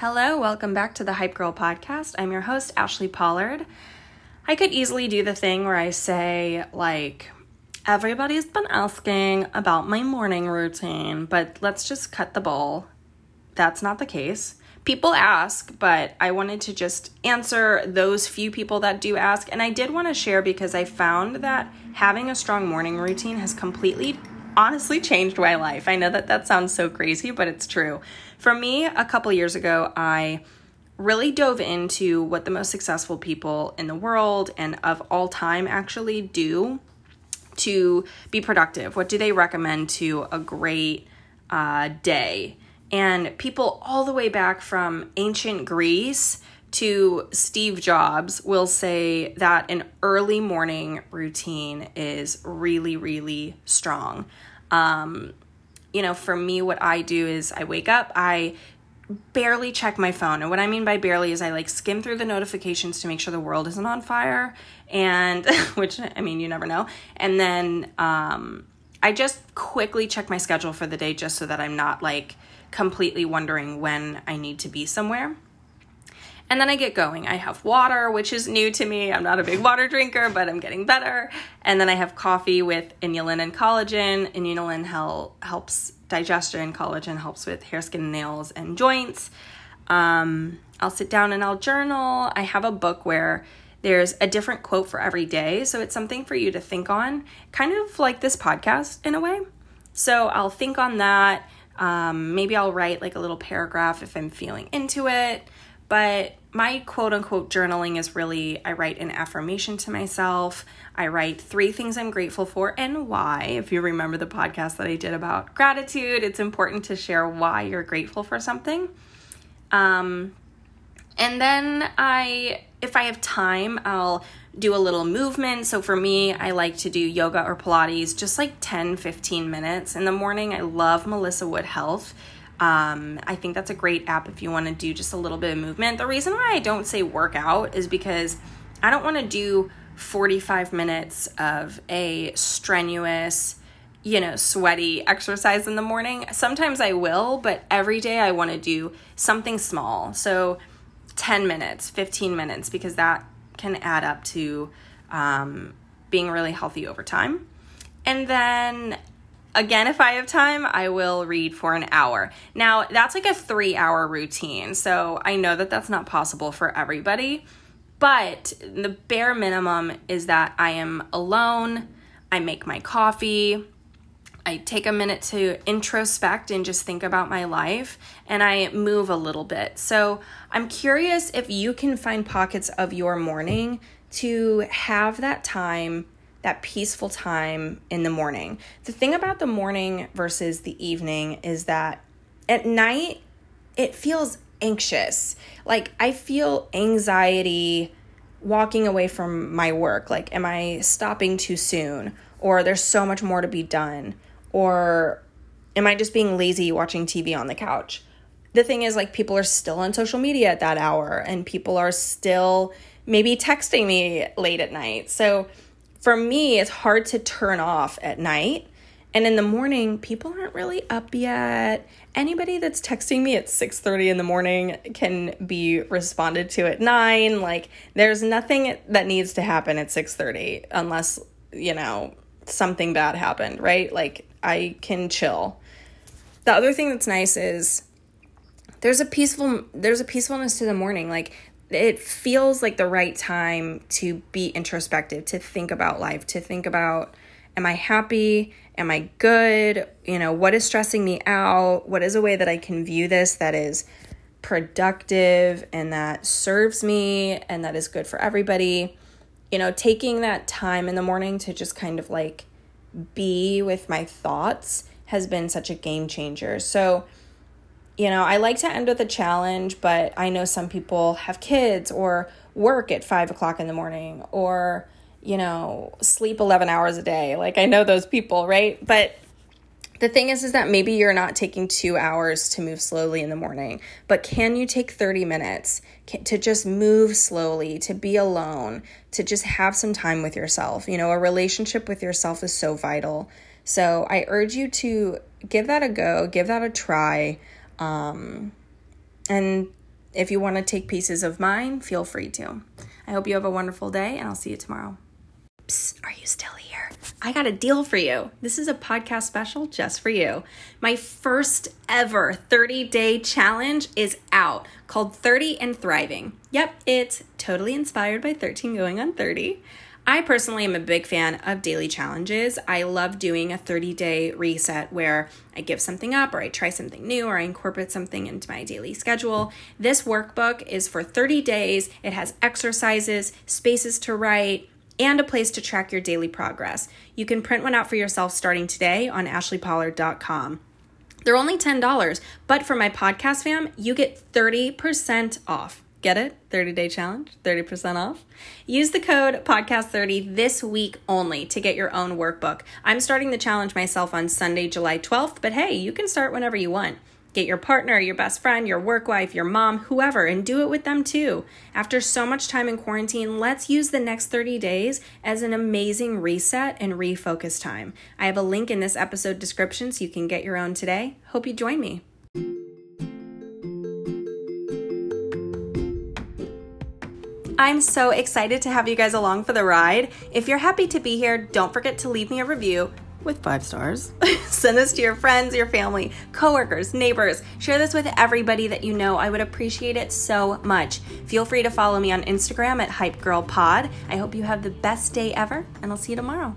Hello, welcome back to the Hype Girl podcast. I'm your host, Ashli Pollard. I could easily do the thing where I say, like, everybody's been asking about my morning routine, but let's just cut the bull. That's not the case. People ask, but I wanted to just answer those few people that do ask. And I did want to share because I found that having a strong morning routine has completely honestly changed my life. I know that that sounds so crazy, but it's true. For me, a couple years ago, I really dove into what the most successful people in the world and of all time actually do to be productive. What do they recommend to a great uh, day? And people all the way back from ancient Greece to Steve Jobs will say that an early morning routine is really, really strong. Um, you know, for me, what I do is I wake up, I barely check my phone. And what I mean by barely is I like skim through the notifications to make sure the world isn't on fire. And which, I mean, you never know. And then um, I just quickly check my schedule for the day just so that I'm not like completely wondering when I need to be somewhere. And then I get going. I have water, which is new to me. I'm not a big water drinker, but I'm getting better. And then I have coffee with inulin and collagen. Inulin hel- helps digestion, collagen helps with hair, skin, nails, and joints. Um, I'll sit down and I'll journal. I have a book where there's a different quote for every day. So it's something for you to think on, kind of like this podcast in a way. So I'll think on that. Um, maybe I'll write like a little paragraph if I'm feeling into it. But my quote unquote journaling is really I write an affirmation to myself. I write three things I'm grateful for and why. If you remember the podcast that I did about gratitude, it's important to share why you're grateful for something. Um, and then I, if I have time, I'll do a little movement. So for me, I like to do yoga or Pilates just like 10, 15 minutes in the morning. I love Melissa Wood Health. Um, I think that's a great app if you want to do just a little bit of movement. The reason why I don't say workout is because I don't want to do 45 minutes of a strenuous, you know, sweaty exercise in the morning. Sometimes I will, but every day I want to do something small. So 10 minutes, 15 minutes, because that can add up to um, being really healthy over time. And then again, if I have time, I will read for an hour. Now, that's like a three hour routine. So I know that that's not possible for everybody, but the bare minimum is that I am alone, I make my coffee. I take a minute to introspect and just think about my life, and I move a little bit. So, I'm curious if you can find pockets of your morning to have that time that peaceful time in the morning. The thing about the morning versus the evening is that at night it feels anxious. Like I feel anxiety walking away from my work. Like, am I stopping too soon? Or there's so much more to be done? Or am I just being lazy watching TV on the couch? The thing is, like, people are still on social media at that hour and people are still maybe texting me late at night. So, for me, it's hard to turn off at night. And in the morning, people aren't really up yet. Anybody that's texting me at 6:30 in the morning can be responded to at 9. Like there's nothing that needs to happen at 6:30 unless, you know, something bad happened, right? Like I can chill. The other thing that's nice is there's a peaceful there's a peacefulness to the morning. Like it feels like the right time to be introspective, to think about life, to think about am I happy? Am I good? You know, what is stressing me out? What is a way that I can view this that is productive and that serves me and that is good for everybody? You know, taking that time in the morning to just kind of like be with my thoughts has been such a game changer. So, you know, I like to end with a challenge, but I know some people have kids or work at five o'clock in the morning or, you know, sleep 11 hours a day. Like, I know those people, right? But the thing is, is that maybe you're not taking two hours to move slowly in the morning, but can you take 30 minutes to just move slowly, to be alone, to just have some time with yourself? You know, a relationship with yourself is so vital. So I urge you to give that a go, give that a try. Um, and If you want to take pieces of mine, feel free to. I hope you have a wonderful day, and I'll see you tomorrow. Psst, are you still here? I got a deal for you. This is a podcast special just for you. My first ever 30 day challenge is out called 30 and Thriving. Yep, it's totally inspired by 13 going on 30. I personally am a big fan of daily challenges. I love doing a 30 day reset where I give something up or I try something new or I incorporate something into my daily schedule. This workbook is for 30 days. It has exercises, spaces to write, and a place to track your daily progress. You can print one out for yourself starting today on ashlipollard.com. They're only $10, but for my podcast fam, you get 30% off. Get it? 30 day challenge, 30% off. Use the code podcast30 this week only to get your own workbook. I'm starting the challenge myself on Sunday, July 12th, but hey, you can start whenever you want. Get your partner, your best friend, your work wife, your mom, whoever, and do it with them too. After so much time in quarantine, let's use the next 30 days as an amazing reset and refocus time. I have a link in this episode description so you can get your own today. Hope you join me. I'm so excited to have you guys along for the ride. If you're happy to be here, don't forget to leave me a review with five stars. Send this to your friends, your family, coworkers, neighbors. Share this with everybody that you know. I would appreciate it so much. Feel free to follow me on Instagram at HypeGirlPod. I hope you have the best day ever, and I'll see you tomorrow.